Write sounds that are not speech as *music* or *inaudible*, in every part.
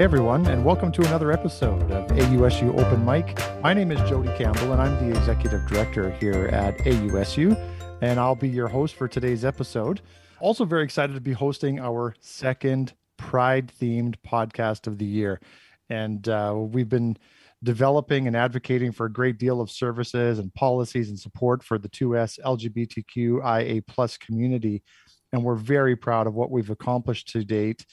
Everyone, and welcome to another episode of AUSU Open Mic. My name is Jody Campbell, and I'm the executive director here at AUSU, and I'll be your host for today's episode. Also, very excited to be hosting our second Pride themed podcast of the year. And uh, we've been developing and advocating for a great deal of services and policies and support for the 2S LGBTQIA plus community. And we're very proud of what we've accomplished to date.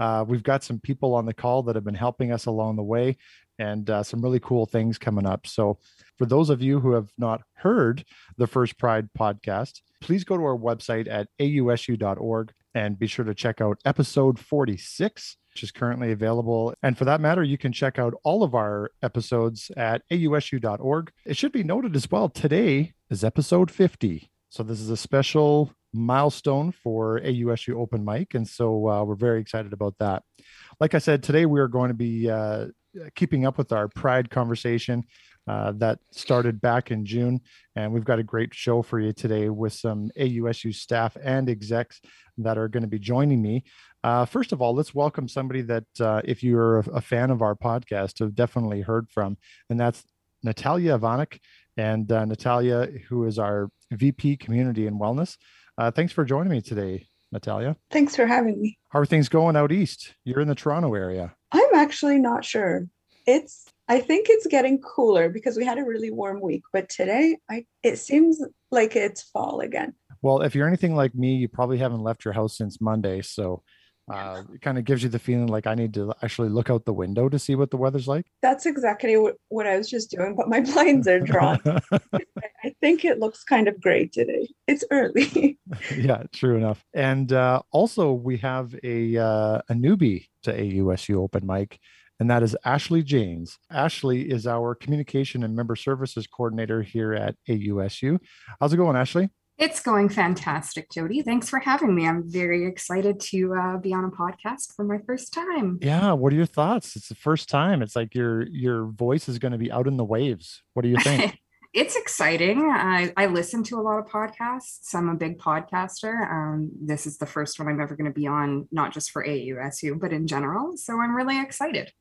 Uh, we've got some people on the call that have been helping us along the way and uh, some really cool things coming up. So, for those of you who have not heard the First Pride podcast, please go to our website at ausu.org and be sure to check out episode 46, which is currently available. And for that matter, you can check out all of our episodes at ausu.org. It should be noted as well, today is episode 50. So, this is a special milestone for AUSU Open Mic. And so uh, we're very excited about that. Like I said, today we are going to be uh, keeping up with our Pride conversation. Uh, that started back in June. And we've got a great show for you today with some AUSU staff and execs that are going to be joining me. Uh, first of all, let's welcome somebody that, uh, if you're a, a, fan of our podcast, have definitely heard from, and that's Natalia Iwanek. And uh, Natalia, who is our VP Community and Wellness. Uh, thanks for joining me today, Natalia. Thanks for having me. How are things going out east? You're in the Toronto area. I'm actually not sure. It's I think it's getting cooler because we had a really warm week, but today I it seems like it's fall again. Well, if you're anything like me, you probably haven't left your house since Monday, so uh, it kind of gives you the feeling like I need to actually look out the window to see what the weather's like. That's exactly what, what I was just doing, but my *laughs* blinds are drawn. *laughs* I think it looks kind of gray today. It's early. *laughs* yeah, true enough. And uh, also, we have a uh, a newbie to AUSU Open Mic, and that is Ashley James. Ashley is our communication and member services coordinator here at AUSU. How's it going, Ashley? It's going fantastic, Jody. Thanks for having me. I'm very excited to uh, be on a podcast for my first time. Yeah. What are your thoughts? It's the first time. It's like your your voice is going to be out in the waves. What do you think? *laughs* it's exciting. I, I listen to a lot of podcasts. I'm a big podcaster. Um, this is the first one I'm ever going to be on, not just for AUSU, but in general. So I'm really excited.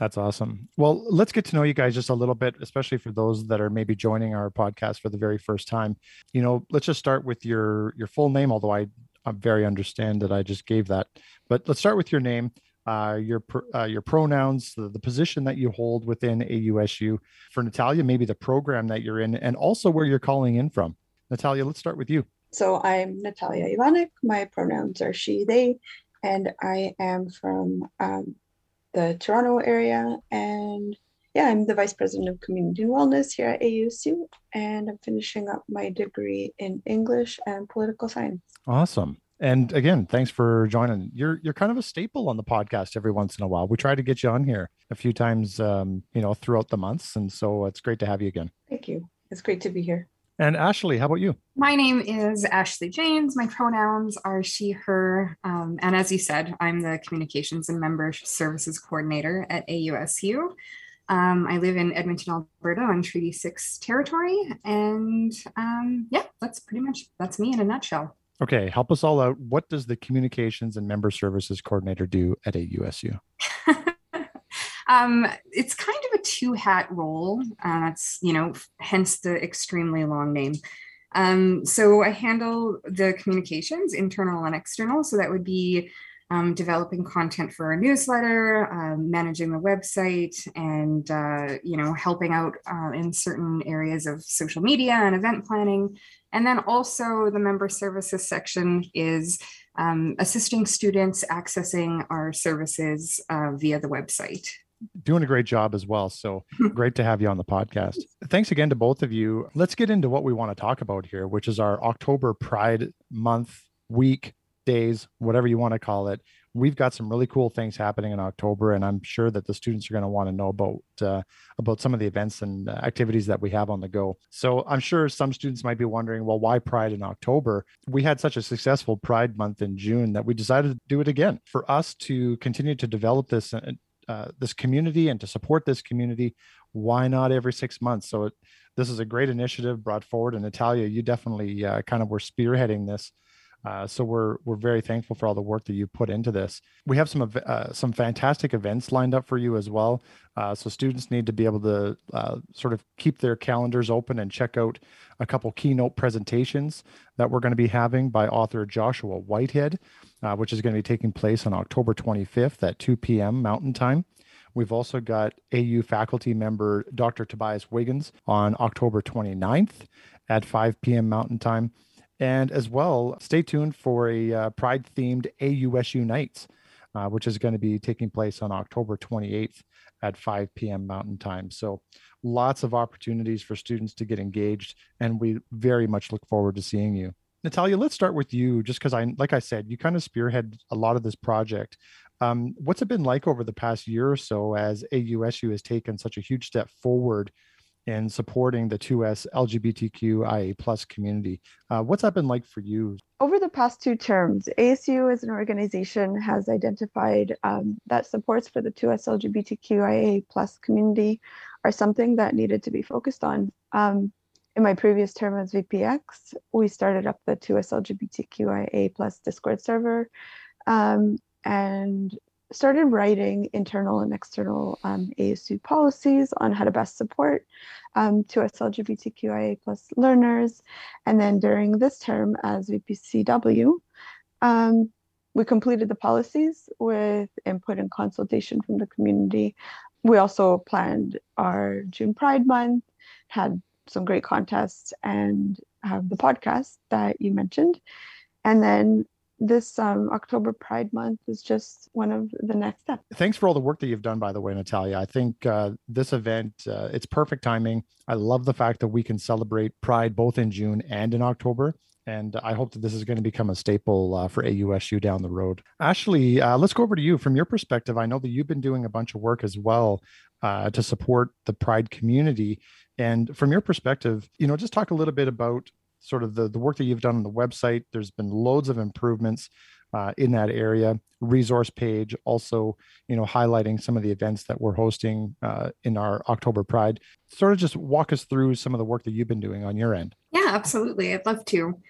That's awesome. Well, let's get to know you guys just a little bit, especially for those that are maybe joining our podcast for the very first time. You know, let's just start with your your full name, although I I very understand that I just gave that. But let's start with your name, uh, your uh, your pronouns, the, the position that you hold within AUSU. For Natalia, maybe the program that you're in, and also where you're calling in from. Natalia, let's start with you. So I'm Natalia Iwanek. My pronouns are she, they, and I am from um, the Toronto area. And yeah, I'm the Vice President of Community and Wellness here at AUSU, and I'm finishing up my degree in English and political science. Awesome. And again, thanks for joining. You're you're kind of a staple on the podcast every once in a while. We try to get you on here a few times, um, you know, throughout the months, and so it's great to have you again. Thank you. It's great to be here. And Ashley, how about you? My name is Ashley Janes. My pronouns are she, her. Um, and as you said, I'm the Communications and Member Services Coordinator at AUSU. Um, I live in Edmonton, Alberta on Treaty 6 territory. And um, yeah, that's pretty much, that's me in a nutshell. Okay, help us all out. What does the Communications and Member Services Coordinator do at AUSU? *laughs* Um, it's kind of a two hat role. Uh, that's, you know, hence the extremely long name. Um, so I handle the communications, internal and external. So that would be um, developing content for our newsletter, um, managing the website, and uh, you know helping out uh, in certain areas of social media and event planning. And then also the member services section is um, assisting students accessing our services uh, via the website doing a great job as well. So *laughs* great to have you on the podcast. Thanks again to both of you. Let's get into what we want to talk about here, which is our October Pride month, week, days, whatever you want to call it. We've got some really cool things happening in October, and I'm sure that the students are going to want to know about uh, about some of the events and activities that we have on the go. So I'm sure some students might be wondering, well, why Pride in October? We had such a successful Pride month in June that we decided to do it again. For us to continue to develop this uh, this community and to support this community why not every six months so it, this is a great initiative brought forward and natalia you definitely uh, kind of were spearheading this Uh, so we're we're very thankful for all the work that you put into this. We have some uh, some fantastic events lined up for you as well. Uh, so students need to be able to uh, sort of keep their calendars open and check out a couple keynote presentations that we're going to be having by author Joshua Whitehead, uh, which is going to be taking place on October 25th at 2 p.m. Mountain Time. We've also got AU faculty member Dr. Tobias Wiggins on October 29th at 5 p.m. Mountain Time. And as well, stay tuned for a uh, Pride themed AUSU Nights, uh, which is going to be taking place on October 28th at 5 p.m. Mountain Time. So lots of opportunities for students to get engaged, and we very much look forward to seeing you. Natalia, let's start with you, just because I, like I said, you kind of spearhead a lot of this project. Um, what's it been like over the past year or so as AUSU has taken such a huge step forward in supporting the 2S LGBTQIA plus community. Uh, what's that been like for you? Over the past two terms, ASU as an organization has identified um, that supports for the 2S LGBTQIA plus community are something that needed to be focused on. Um, in my previous term as VPX, we started up the 2S LGBTQIA plus Discord server um, and started writing internal and external um, ASU policies on how to best support um, 2S LGBTQIA plus learners. And then during this term as VPCW, um, we completed the policies with input and consultation from the community. We also planned our June Pride Month, had some great contests, and have the podcast that you mentioned. And then this um, October Pride Month is just one of the next steps. Thanks for all the work that you've done, by the way, Natalia. I think uh, this event, uh, it's perfect timing. I love the fact that we can celebrate Pride both in June and in October. And I hope that this is going to become a staple uh, for AUSU down the road. Ashley, uh, let's go over to you. From your perspective, I know that you've been doing a bunch of work as well uh, to support the Pride community. And from your perspective, you know, just talk a little bit about sort of the, the work that you've done on the website. There's been loads of improvements uh, in that area. Resource page also, you know, highlighting some of the events that we're hosting uh, in our October Pride. Sort of just walk us through some of the work that you've been doing on your end. Yeah, absolutely. I'd love to.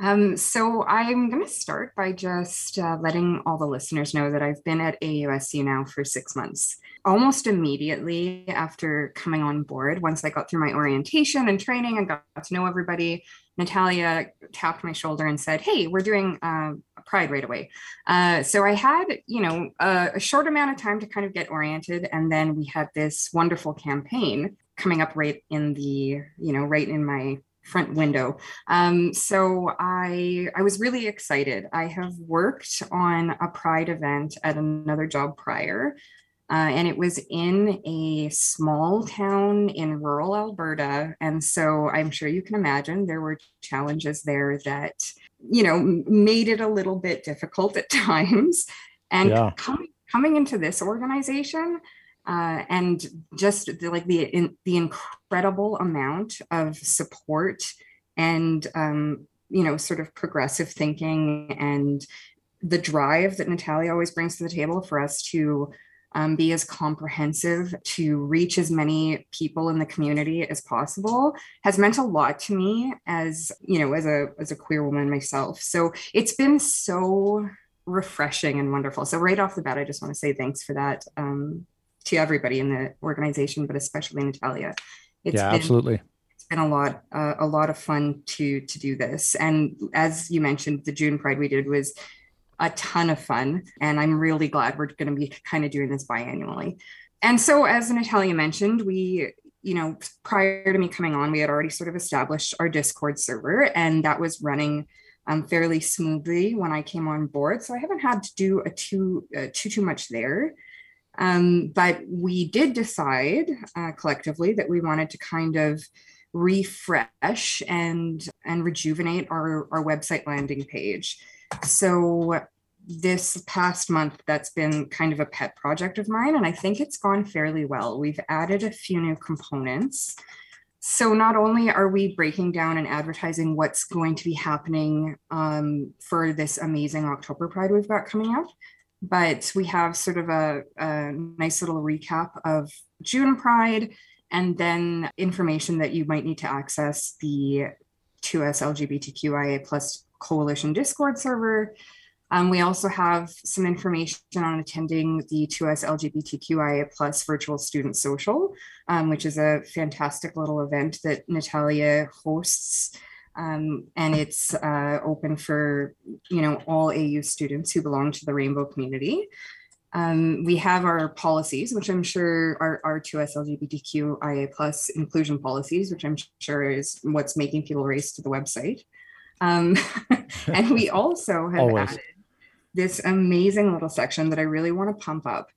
Um, so I'm going to start by just uh, letting all the listeners know that I've been at AUSU now for six months. Almost immediately after coming on board, once I got through my orientation and training and got to know everybody, Natalia tapped my shoulder and said, "Hey, we're doing uh, Pride right away." Uh, so I had, you know, a, a short amount of time to kind of get oriented, and then we had this wonderful campaign coming up right in the, you know, right in my front window. Um, so I I was really excited. I have worked on a Pride event at another job prior. Uh, and it was in a small town in rural Alberta. And so I'm sure you can imagine there were challenges there that, you know, made it a little bit difficult at *laughs* times. And yeah. coming, coming into this organization, uh, and just the, like the in, the incredible amount of support and um, you know sort of progressive thinking and the drive that Natalia always brings to the table for us to um, be as comprehensive to reach as many people in the community as possible has meant a lot to me as you know as a as a queer woman myself. So it's been so refreshing and wonderful. So right off the bat i just want to say thanks for that um, to everybody in the organization, but especially Natalia. It's yeah, been, absolutely. It's been a lot, uh, a lot of fun to to do this. And as you mentioned, the June Pride we did was a ton of fun, and I'm really glad we're going to be kind of doing this biannually. And so, as Natalia mentioned, we you know, prior to me coming on, we had already sort of established our Discord server, and that was running um, fairly smoothly when I came on board. So I haven't had to do a too uh, too too much there. Um, but we did decide uh, collectively that we wanted to kind of refresh and and rejuvenate our, our website landing page. So this past month, that's been kind of a pet project of mine, and I think it's gone fairly well. We've added a few new components. So not only are we breaking down and advertising what's going to be happening um, for this amazing October Pride we've got coming up, but we have sort of a, a nice little recap of June Pride and then information that you might need to access the 2S LGBTQIA plus Coalition Discord server. Um, we also have some information on attending the 2S LGBTQIA plus virtual student social, um, which is a fantastic little event that Natalia hosts. Um, and it's uh, open for, you know, all AU students who belong to the rainbow community. Um, we have our policies, which I'm sure are our 2S LGBTQIA plus inclusion policies, which I'm sure is what's making people race to the website. Um, *laughs* and we also have Always. added this amazing little section that I really want to pump up.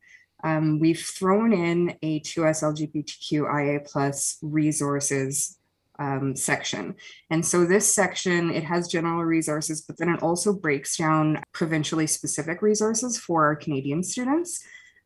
Um, we've thrown in a 2S LGBTQIA plus resources um, section. And so this section, it has general resources, but then it also breaks down provincially specific resources for our Canadian students.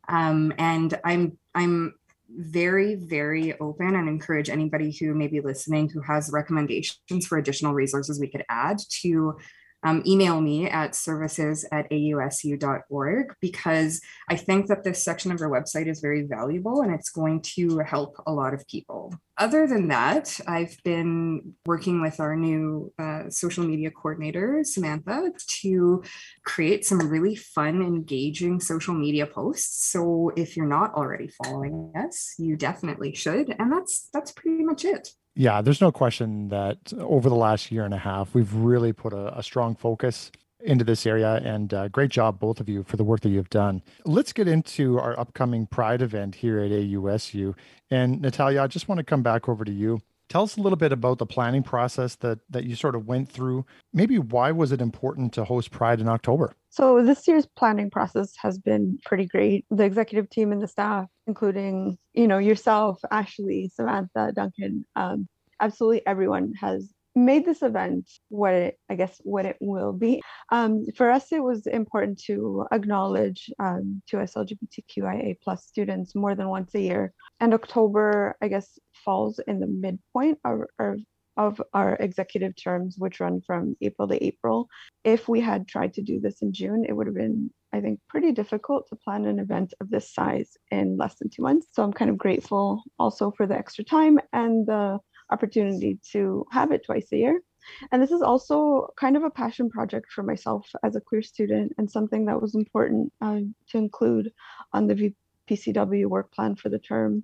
Um, and I'm I'm very, very open and encourage anybody who may be listening who has recommendations for additional resources we could add to um, email me at services at ausu.org because I think that this section of our website is very valuable and it's going to help a lot of people. Other than that, I've been working with our new uh, social media coordinator, Samantha, to create some really fun, engaging social media posts. So if you're not already following us, you definitely should. And that's that's pretty much it. Yeah, there's no question that over the last year and a half, we've really put a, a strong focus into this area. And uh, great job, both of you, for the work that you've done. Let's get into our upcoming Pride event here at AUSU. And Natalia, I just want to come back over to you. Tell us a little bit about the planning process that that you sort of went through. Maybe why was it important to host Pride in October? So this year's planning process has been pretty great. The executive team and the staff, including you know yourself, Ashley, Samantha, Duncan, um, absolutely everyone has made this event what it, I guess what it will be. Um, for us, it was important to acknowledge um, 2S LGBTQIA plus students more than once a year. And October, I guess, falls in the midpoint of, of of our executive terms, which run from April to April. If we had tried to do this in June, it would have been, I think, pretty difficult to plan an event of this size in less than two months. So I'm kind of grateful also for the extra time and the opportunity to have it twice a year. And this is also kind of a passion project for myself as a queer student and something that was important um, to include on the VPCW work plan for the term.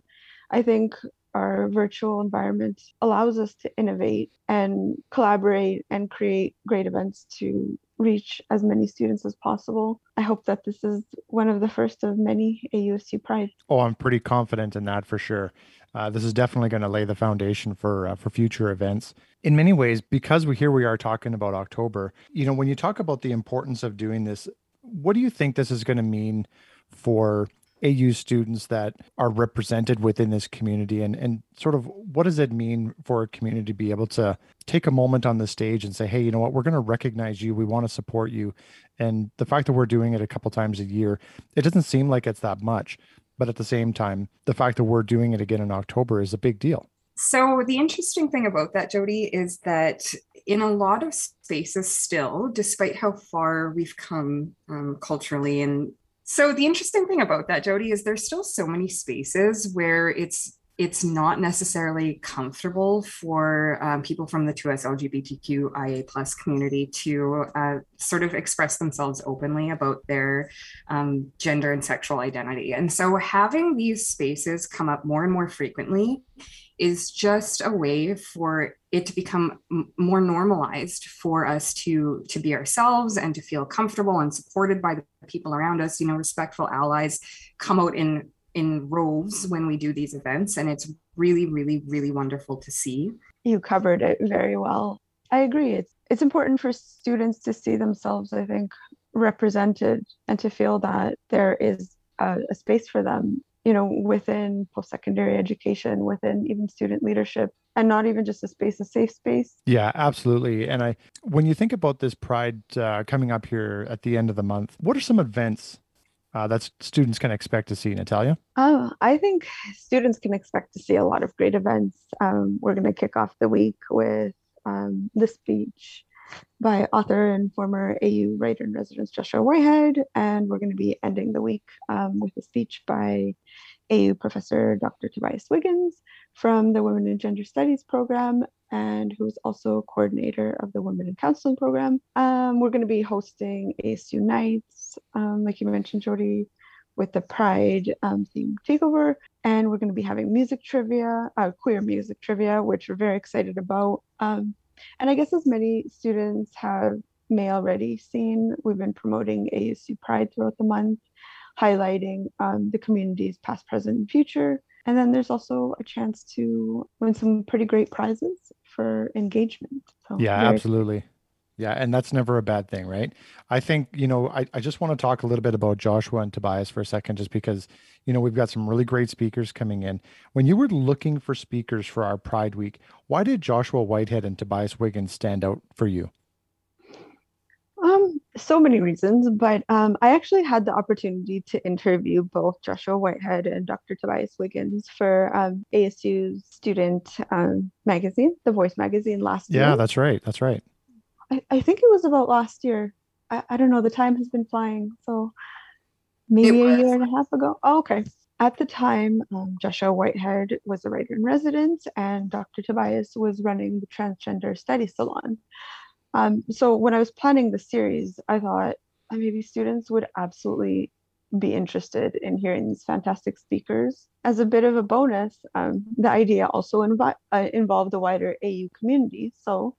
I think our virtual environment allows us to innovate and collaborate and create great events to reach as many students as possible. I hope that this is one of the first of many AUSU Pride. Oh, I'm pretty confident in that for sure. Uh, this is definitely going to lay the foundation for uh, for future events. In many ways, because we here we are talking about October. You know, when you talk about the importance of doing this, what do you think this is going to mean for AU students that are represented within this community and and sort of what does it mean for a community to be able to take a moment on the stage and say hey you know what we're going to recognize you we want to support you and the fact that we're doing it a couple times a year it doesn't seem like it's that much but at the same time the fact that we're doing it again in October is a big deal. So the interesting thing about that Jody is that in a lot of spaces still despite how far we've come um, culturally and so the interesting thing about that, Jody, is there's still so many spaces where it's it's not necessarily comfortable for um, people from the 2S LGBTQIA plus community to uh, sort of express themselves openly about their um, gender and sexual identity. And so having these spaces come up more and more frequently is just a way for it to become m- more normalized for us to to be ourselves and to feel comfortable and supported by the people around us you know respectful allies come out in in rows when we do these events and it's really really really wonderful to see. You covered it very well. I agree. It's it's important for students to see themselves i think represented and to feel that there is a, a space for them you know within post-secondary education within even student leadership and not even just a space a safe space. Yeah absolutely. And i when you think about this pride uh, coming up here at the end of the month what are some events uh, that students can expect to see natalia uh, i think students can expect to see a lot of great events um, we're going to kick off the week with um, the speech by author and former AU writer in residence Joshua Whitehead. And we're going to be ending the week um, with a speech by AU professor Dr. Tobias Wiggins from the Women in Gender Studies program. And who's also coordinator of the Women in Counseling program. Um, we're going to be hosting ASU Nights, um, like you mentioned, Jody, with the Pride um, theme takeover. And we're going to be having music trivia, uh, queer music trivia, which we're very excited about. Um, and I guess as many students have may already seen, we've been promoting ASU Pride throughout the month, highlighting um, the community's past, present, and future. And then there's also a chance to win some pretty great prizes for engagement. So yeah, absolutely. Yeah, and that's never a bad thing, right? I think, you know, I, I just want to talk a little bit about Joshua and Tobias for a second, just because, you know, we've got some really great speakers coming in. When you were looking for speakers for our Pride Week, why did Joshua Whitehead and Tobias Wiggins stand out for you? So many reasons, but um, I actually had the opportunity to interview both Joshua Whitehead and Dr. Tobias Wiggins for um, ASU's student um, magazine, The Voice magazine, last yeah, year. Yeah, that's right. That's right. I, I think it was about last year. I, I don't know. The time has been flying. So maybe a year and a half ago. Oh, okay. At the time, um, Joshua Whitehead was a writer in residence, and Dr. Tobias was running the Transgender Study Salon. Um, so when I was planning the series, I thought maybe students would absolutely be interested in hearing these fantastic speakers. As a bit of a bonus, um, the idea also invi- uh, involved the wider AU community. So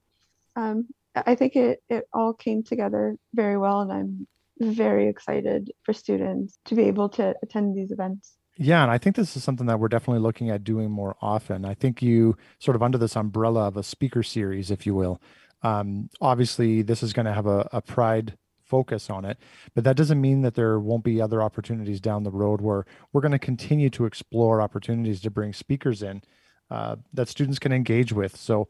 um, I think it, it all came together very well, and I'm very excited for students to be able to attend these events. Yeah, and I think this is something that we're definitely looking at doing more often. I think you sort of under this umbrella of a speaker series, if you will, um, obviously, this is going to have a, a pride focus on it, but that doesn't mean that there won't be other opportunities down the road where we're going to continue to explore opportunities to bring speakers in uh, that students can engage with. So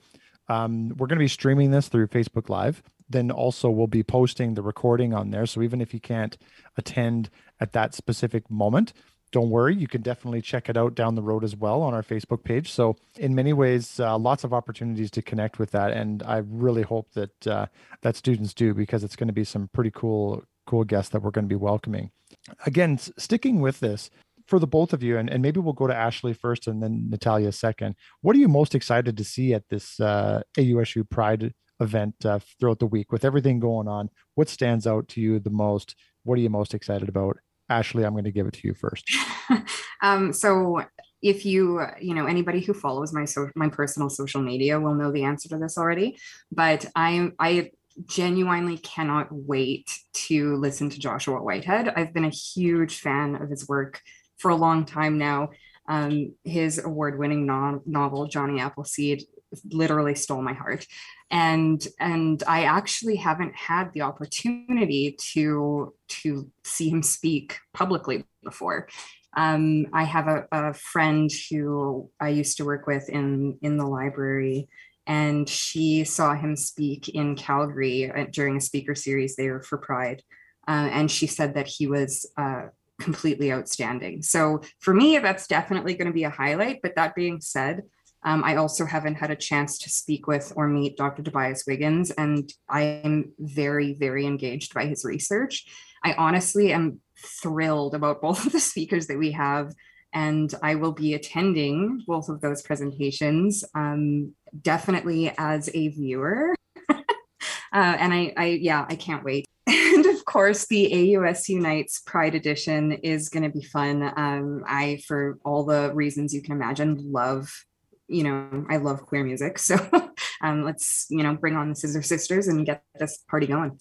um, we're going to be streaming this through Facebook Live. Then also we'll be posting the recording on there. So even if you can't attend at that specific moment, don't worry, you can definitely check it out down the road as well on our Facebook page. So, in many ways, uh, lots of opportunities to connect with that, and I really hope that uh, that students do because it's going to be some pretty cool, cool guests that we're going to be welcoming. Again, sticking with this for the both of you, and, and maybe we'll go to Ashley first and then Natalia second. What are you most excited to see at this uh, AUSU Pride event uh, throughout the week with everything going on? What stands out to you the most? What are you most excited about? Ashley, I'm going to give it to you first. *laughs* um, so if you, you know, anybody who follows my so my personal social media will know the answer to this already, but I I genuinely cannot wait to listen to Joshua Whitehead. I've been a huge fan of his work for a long time now. Um, his award-winning no- novel Johnny Appleseed literally stole my heart. And and i actually haven't had the opportunity to to see him speak publicly before. Um, i have a, a friend who i used to work with in in the library and she saw him speak in calgary uh, during a speaker series there for pride. Uh, and she said that he was uh, completely outstanding. So for me that's definitely going to be a highlight. But that being said um, I also haven't had a chance to speak with or meet Dr. Tobias Wiggins, and I am very, very engaged by his research. I honestly am thrilled about both of the speakers that we have, and I will be attending both of those presentations, um, definitely as a viewer. *laughs* uh, and I, I, yeah, I can't wait. *laughs* And of course, the AUS Unites Pride Edition is going to be fun. Um, I, for all the reasons you can imagine, love you know, I love queer music. So *laughs* um, let's, you know, bring on the Scissor Sisters and get this party going.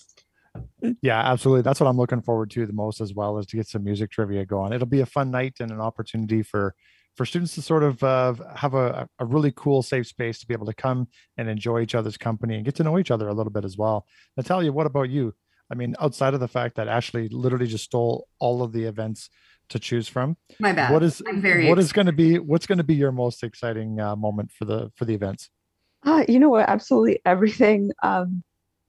Yeah, absolutely. That's what I'm looking forward to the most as well is to get some music trivia going. It'll be a fun night and an opportunity for for students to sort of uh, have a, a really cool safe space to be able to come and enjoy each other's company and get to know each other a little bit as well. Natalia, what about you? I mean, outside of the fact that Ashley literally just stole all of the events to choose from. My bad. What is I'm very what is going to be what's going to be your most exciting uh, moment for the for the events? Uh, you know what? Absolutely everything. Um,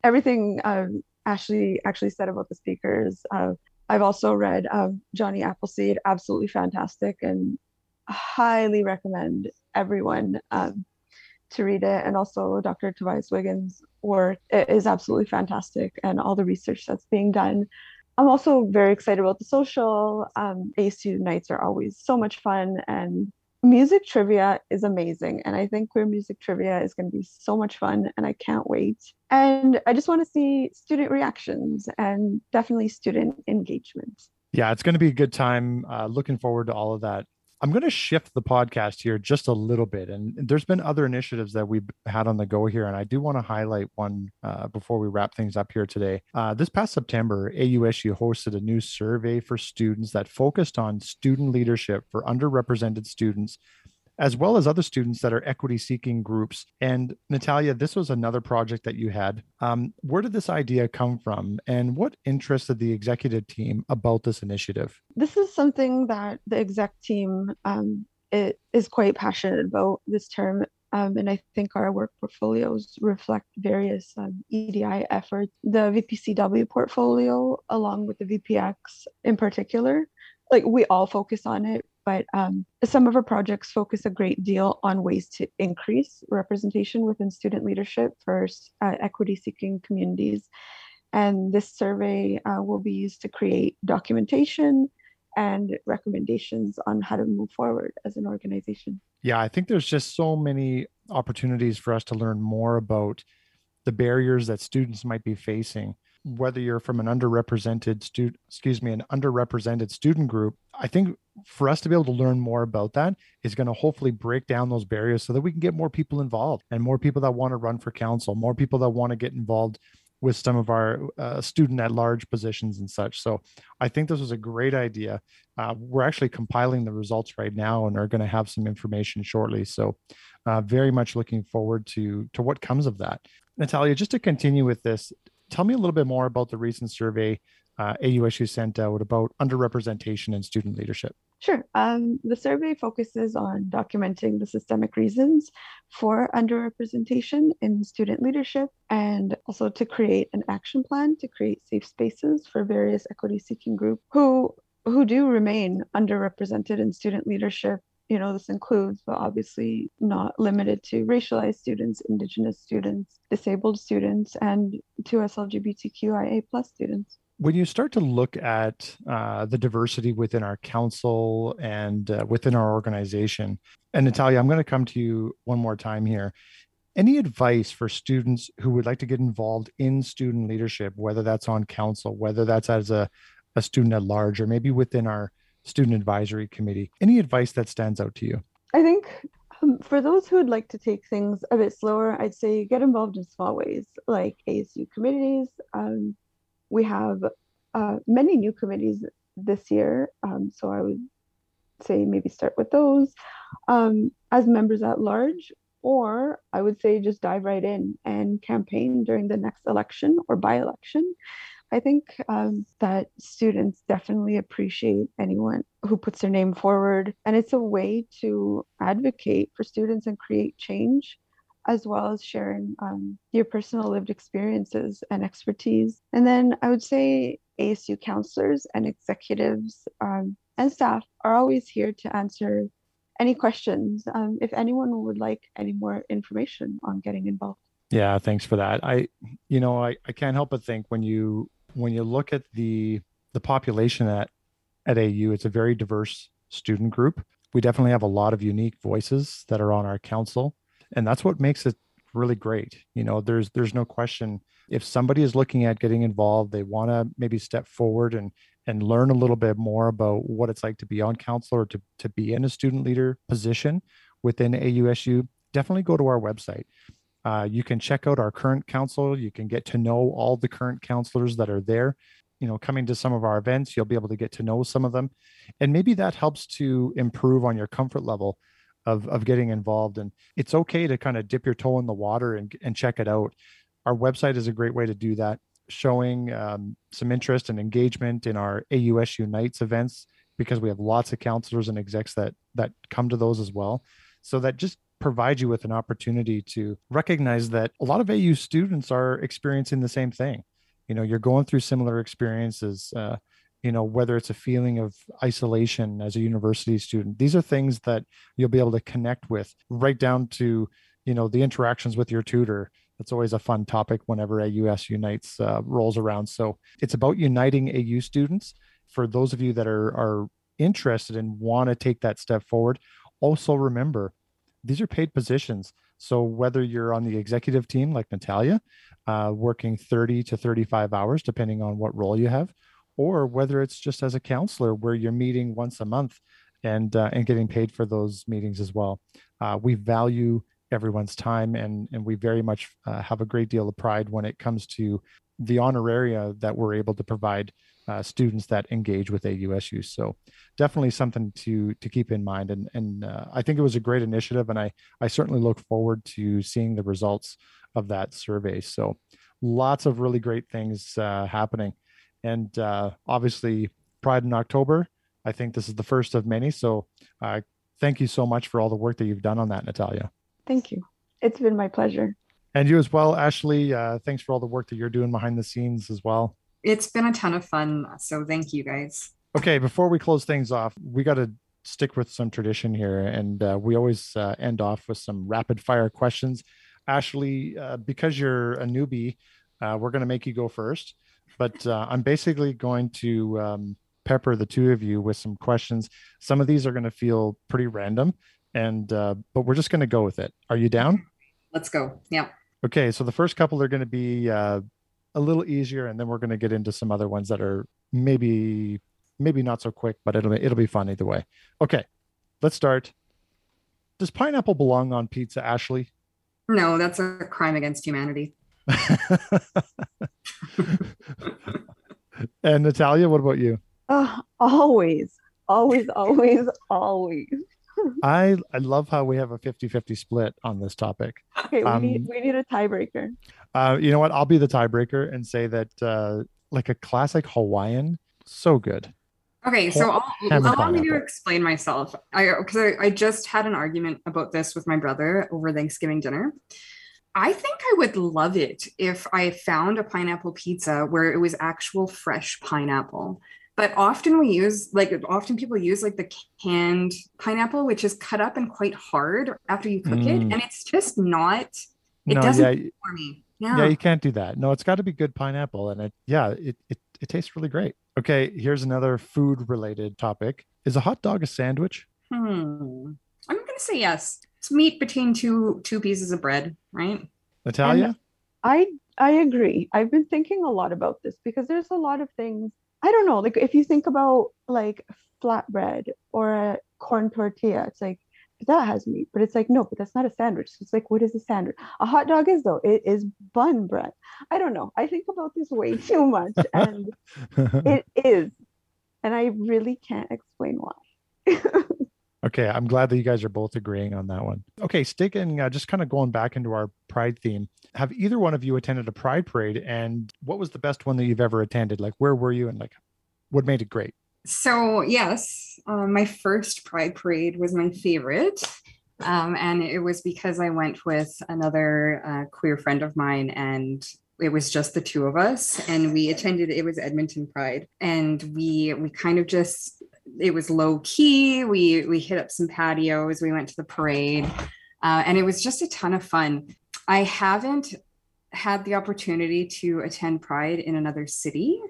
everything um, Ashley actually said about the speakers. Uh, I've also read um, Johnny Appleseed. Absolutely fantastic, and highly recommend everyone um, to read it. And also Dr. Tobias Wiggins' work is absolutely fantastic, and all the research that's being done I'm also very excited about the social. Um, ASU nights are always so much fun, and music trivia is amazing. And I think queer music trivia is going to be so much fun. And I can't wait. And I just want to see student reactions and definitely student engagement. Yeah, it's going to be a good time. Uh, looking forward to all of that. I'm going to shift the podcast here just a little bit. And there's been other initiatives that we've had on the go here. And I do want to highlight one uh, before we wrap things up here today. Uh, this past September, AUSU hosted a new survey for students that focused on student leadership for underrepresented students as well as other students that are equity seeking groups. And Natalia, this was another project that you had. Um, where did this idea come from and what interested the executive team about this initiative? This is something that the exec team um, is quite passionate about this term. Um, and I think our work portfolios reflect various um, EDI efforts. The VPCW portfolio, along with the VPX in particular, like we all focus on it but um, some of our projects focus a great deal on ways to increase representation within student leadership for uh, equity seeking communities. And this survey uh, will be used to create documentation and recommendations on how to move forward as an organization. Yeah, I think there's just so many opportunities for us to learn more about the barriers that students might be facing whether you're from an underrepresented student, excuse me, an underrepresented student group, I think for us to be able to learn more about that is going to hopefully break down those barriers so that we can get more people involved and more people that want to run for council, more people that want to get involved with some of our uh, student at large positions and such. So I think this was a great idea. Uh, we're actually compiling the results right now and are going to have some information shortly. So uh, very much looking forward to to what comes of that. Natalia, just to continue with this, tell me a little bit more about the recent survey uh, AUSU sent out about underrepresentation in student leadership. Sure. Um, the survey focuses on documenting the systemic reasons for underrepresentation in student leadership and also to create an action plan to create safe spaces for various equity seeking groups who who do remain underrepresented in student leadership you know this includes but obviously not limited to racialized students indigenous students disabled students and to us lgbtqia plus students. When you start to look at uh, the diversity within our council and uh, within our organization and natalia i'm going to come to you one more time here. Any advice for students who would like to get involved in student leadership whether that's on council whether that's as a, a student at large or maybe within our student advisory committee. Any advice that stands out to you? I think um, for those who would like to take things a bit slower, I'd say get involved in small ways like ASU committees. Um, we have uh, many new committees this year, um, so I would say maybe start with those um, as members at large. Or I would say just dive right in and campaign during the next election or by election. I think um, that students definitely appreciate anyone who puts their name forward. And it's a way to advocate for students and create change, as well as sharing um, your personal lived experiences and expertise. And then I would say ASU counselors and executives um, and staff are always here to answer any questions um, if anyone would like any more information on getting involved. Yeah, thanks for that. I, you know, I, I can't help but think when you when you look at the the population at at AU, it's a very diverse student group. We definitely have a lot of unique voices that are on our council, and that's what makes it really great. You know, there's there's no question if somebody is looking at getting involved, they want to maybe step forward and and learn a little bit more about what it's like to be on council or to to be in a student leader position within AUSU. Definitely go to our website. Uh, you can check out our current council. You can get to know all the current counselors that are there. You know, coming to some of our events, you'll be able to get to know some of them. And maybe that helps to improve on your comfort level of, of getting involved. And it's okay to kind of dip your toe in the water and, and check it out. Our website is a great way to do that, showing um, some interest and engagement in our AUS Unites events because we have lots of counselors and execs that that come to those as well. So that just provide you with an opportunity to recognize that a lot of AU students are experiencing the same thing. You know, you're going through similar experiences. Uh, you know, whether it's a feeling of isolation as a university student, these are things that you'll be able to connect with, right down to you know the interactions with your tutor. That's always a fun topic whenever AUS Unites uh, rolls around. So it's about uniting AU students. For those of you that are are interested and want to take that step forward, also remember these are paid positions. So whether you're on the executive team like Natalia, uh, working 30 to 35 hours, depending on what role you have, or whether it's just as a counselor where you're meeting once a month and uh, and getting paid for those meetings as well. Uh, we value everyone's time and and we very much uh, have a great deal of pride when it comes to the honoraria that we're able to provide uh, students that engage with AUSU. So definitely something to to keep in mind. And and uh, I think it was a great initiative, and I I certainly look forward to seeing the results of that survey. So lots of really great things uh, happening, and uh, obviously Pride in October. I think this is the first of many. So uh, thank you so much for all the work that you've done on that, Natalia. Thank you. It's been my pleasure. And you as well, Ashley. Uh, thanks for all the work that you're doing behind the scenes as well. It's been a ton of fun. So thank you guys. Okay, before we close things off, we got to stick with some tradition here, and uh, we always uh, end off with some rapid fire questions. Ashley, uh, because you're a newbie, uh, we're going to make you go first, but uh, I'm basically going to um, pepper the two of you with some questions. Some of these are going to feel pretty random, and uh, but we're just going to go with it. Are you down? Let's go. Yeah. Okay, so the first couple are going to be a little easier, and then we're going to get into some other ones that are maybe maybe not so quick, but it'll be, it'll be fun either way. Okay, let's start. Does pineapple belong on pizza, Ashley? No, that's a crime against humanity. *laughs* and Natalia, what about you? Uh, always, always, always, always. *laughs* I I love how we have a 50-50 split on this topic. Okay, we um, need we need a tiebreaker. Uh, you know what? I'll be the tiebreaker and say that uh, like a classic Hawaiian, so good. Okay, so I'll, allow me to explain myself. I because I, I just had an argument about this with my brother over Thanksgiving dinner. I think I would love it if I found a pineapple pizza where it was actual fresh pineapple. But often we use like often people use like the canned pineapple, which is cut up and quite hard after you cook mm. it, and it's just not. It no, doesn't yeah, for me. Yeah. yeah, you can't do that. No, it's got to be good pineapple, and it yeah, it it it tastes really great. Okay, here's another food related topic. Is a hot dog a sandwich? Hmm. I'm going to say yes. It's meat between two two pieces of bread, right? Natalia? And I I agree. I've been thinking a lot about this because there's a lot of things. I don't know, like if you think about like flatbread or a corn tortilla, it's like that has meat, but it's like, no, but that's not a sandwich. So it's like, what is a sandwich? A hot dog is though, it is bun bread. I don't know. I think about this way too much and *laughs* it is. And I really can't explain why. *laughs* okay. I'm glad that you guys are both agreeing on that one. Okay. Sticking, uh, just kind of going back into our pride theme. Have either one of you attended a pride parade and what was the best one that you've ever attended? Like, where were you and like, what made it great? so yes, uh, my first Pride Parade was my favorite. Um, and it was because I went with another uh, queer friend of mine, and it was just the two of us, and we attended. It was Edmonton Pride, and we we kind of just it was low key. We we hit up some patios. We went to the parade, uh, and it was just a ton of fun. I haven't had the opportunity to attend Pride in another city.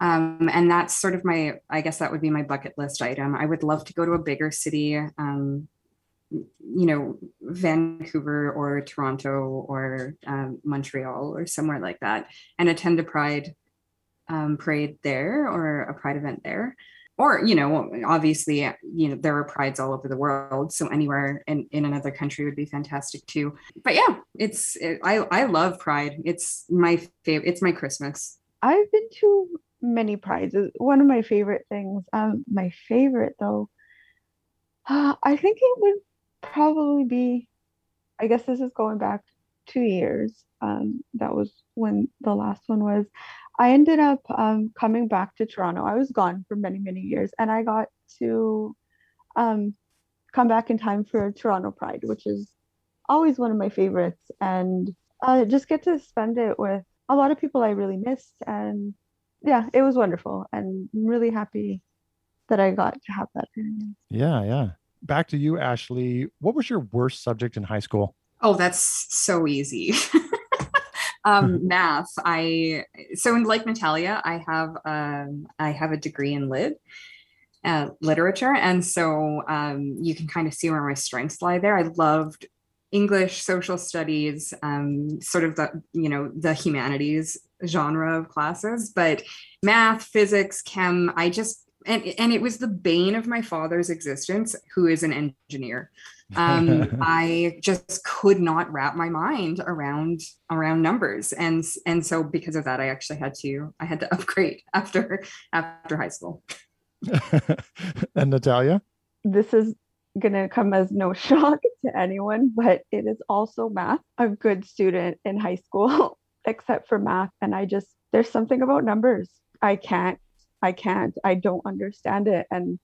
Um, and that's sort of my, I guess that would be my bucket list item. I would love to go to a bigger city, um, you know, Vancouver or Toronto or um, Montreal or somewhere like that, and attend a Pride um, parade there or a Pride event there. Or, you know, obviously, you know, there are prides all over the world. So anywhere in, in another country would be fantastic too. But yeah, it's, it, I, I love Pride. It's my favorite. It's my Christmas. I've been to many prides One of my favorite things. Um, my favorite though, uh, *sighs* I think it would probably be. I guess this is going back two years. Um, that was when the last one was. I ended up um, coming back to Toronto. I was gone for many, many years, and I got to um, come back in time for Toronto Pride, which is always one of my favorites, and uh, just get to spend it with a lot of people I really missed and yeah, it was wonderful. And I'm really happy that I got to have that experience. Yeah, yeah. Back to you, Ashley. What was your worst subject in high school? Oh, that's so easy. *laughs* um, math. I so like Natalia, I have um, I have a degree in lit. uh, literature. And so um, you can kind of see where my strengths lie there. I loved English, social studies, um, sort of the, you know, the humanities genre of classes, but math, physics, chem, I just, and, and it was the bane of my father's existence, who is an engineer. Um, *laughs* I just could not wrap my mind around around numbers, and and so because of that, I actually had to I had to *laughs* upgrade after after high school. *laughs* and Natalia? This is going to come as no shock to anyone, but it is also math. A good student in high school, except for math. And I just, there's something about numbers. I can't, I can't, I don't understand it. And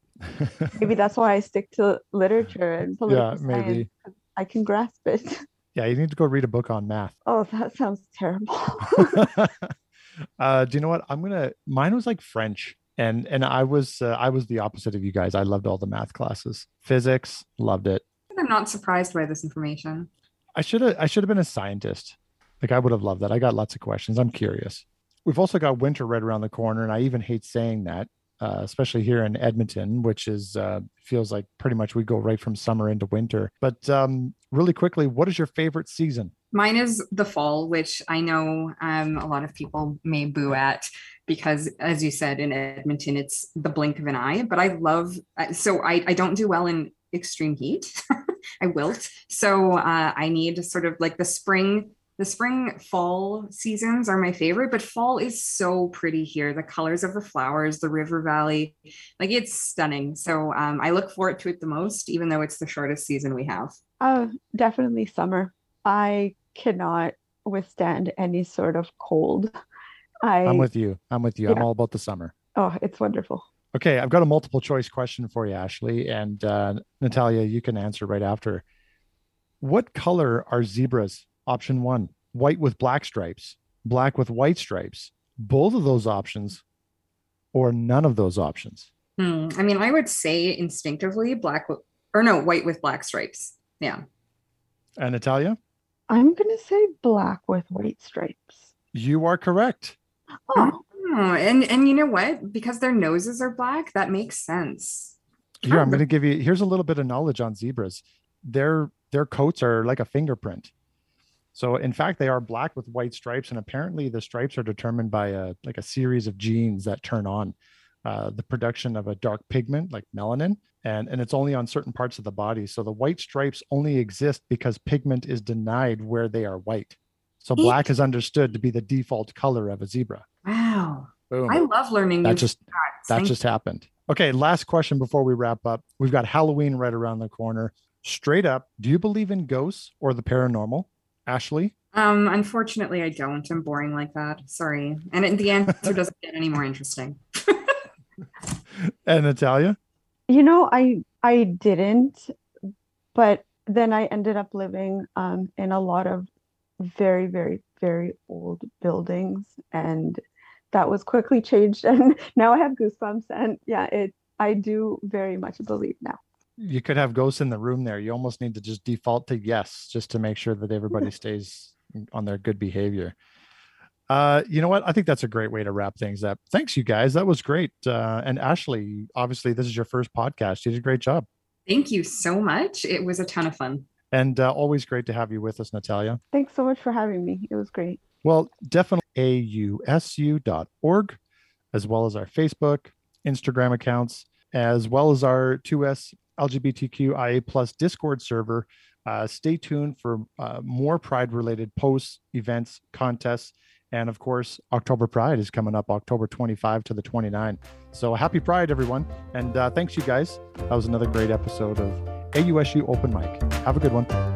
maybe that's why I stick to literature and political yeah, maybe. I can grasp it. *laughs* Yeah, you need to go read a book on math. Oh, that sounds terrible. *laughs* *laughs* uh, do you know what? I'm gonna. Mine was like French and and i was uh, i was the opposite of you guys i loved all the math classes physics loved it i'm not surprised by this information i should have i should have been a scientist like i would have loved that i got lots of questions i'm curious we've also got winter right around the corner and i even hate saying that uh, especially here in Edmonton, which is uh, feels like pretty much we go right from summer into winter. But um, really quickly, what is your favorite season? Mine is the fall, which I know um, a lot of people may boo at because, as you said, in Edmonton, it's the blink of an eye. But I love, uh, so I, I don't do well in extreme heat. *laughs* I wilt. So uh, I need sort of like the spring the spring fall seasons are my favorite but fall is so pretty here. The colors of the flowers the river valley like it's stunning. So um, i look forward to it the most even though it's the shortest season we have. Uh, definitely summer. I cannot withstand any sort of cold. I, i'm with you. I'm with you. Yeah. i'm all about the summer. Oh it's wonderful. Okay i've got a multiple choice question for you ashley and uh, natalia you can answer right after. What color are zebras Option one, white with black stripes, black with white stripes. Both of those options, or none of those options. Hmm. I mean, I would say instinctively black with, or no, white with black stripes. Yeah. And Natalia? I'm going to say black with white stripes. You are correct. Oh. oh. and and you know what? Because their noses are black, that makes sense. Here, I'm going to give you. Here's a little bit of knowledge on zebras. Their their coats are like a fingerprint. So in fact, they are black with white stripes, and apparently the stripes are determined by a like a series of genes that turn on uh, the production of a dark pigment like melanin, and and it's only on certain parts of the body. So the white stripes only exist because pigment is denied where they are white. So black is understood to be the default color of a zebra. Wow. Boom. I love learning that just facts. that Thank just happened. Okay, last question before we wrap up. We've got Halloween right around the corner. Straight up, do you believe in ghosts or the paranormal? Ashley? Um, unfortunately, I don't. I'm boring like that. Sorry. And the answer *laughs* doesn't get any more interesting. *laughs* and Natalia? You know, I I didn't, but then I ended up living um, in a lot of very, very, very old buildings, and that was quickly changed. *laughs* And now I have goosebumps. And yeah, it I do very much believe now you could have ghosts in the room there. You almost need to just default to yes, just to make sure that everybody *laughs* stays on their good behavior. Uh, you know what? I think that's a great way to wrap things up. Thanks, you guys. That was great. Uh, and Ashley, obviously, this is your first podcast. You did a great job. Thank you so much. It was a ton of fun. And uh, always great to have you with us, Natalia. Thanks so much for having me. It was great. Well, definitely ausu.org, as well as our Facebook, Instagram accounts, as well as our 2S LGBTQIA plus Discord server. Uh, stay tuned for uh, more Pride related posts, events, contests. And of course, October Pride is coming up October 25 to the 29. So happy Pride, everyone. And uh, thanks, you guys. That was another great episode of AUSU Open Mic. Have a good one.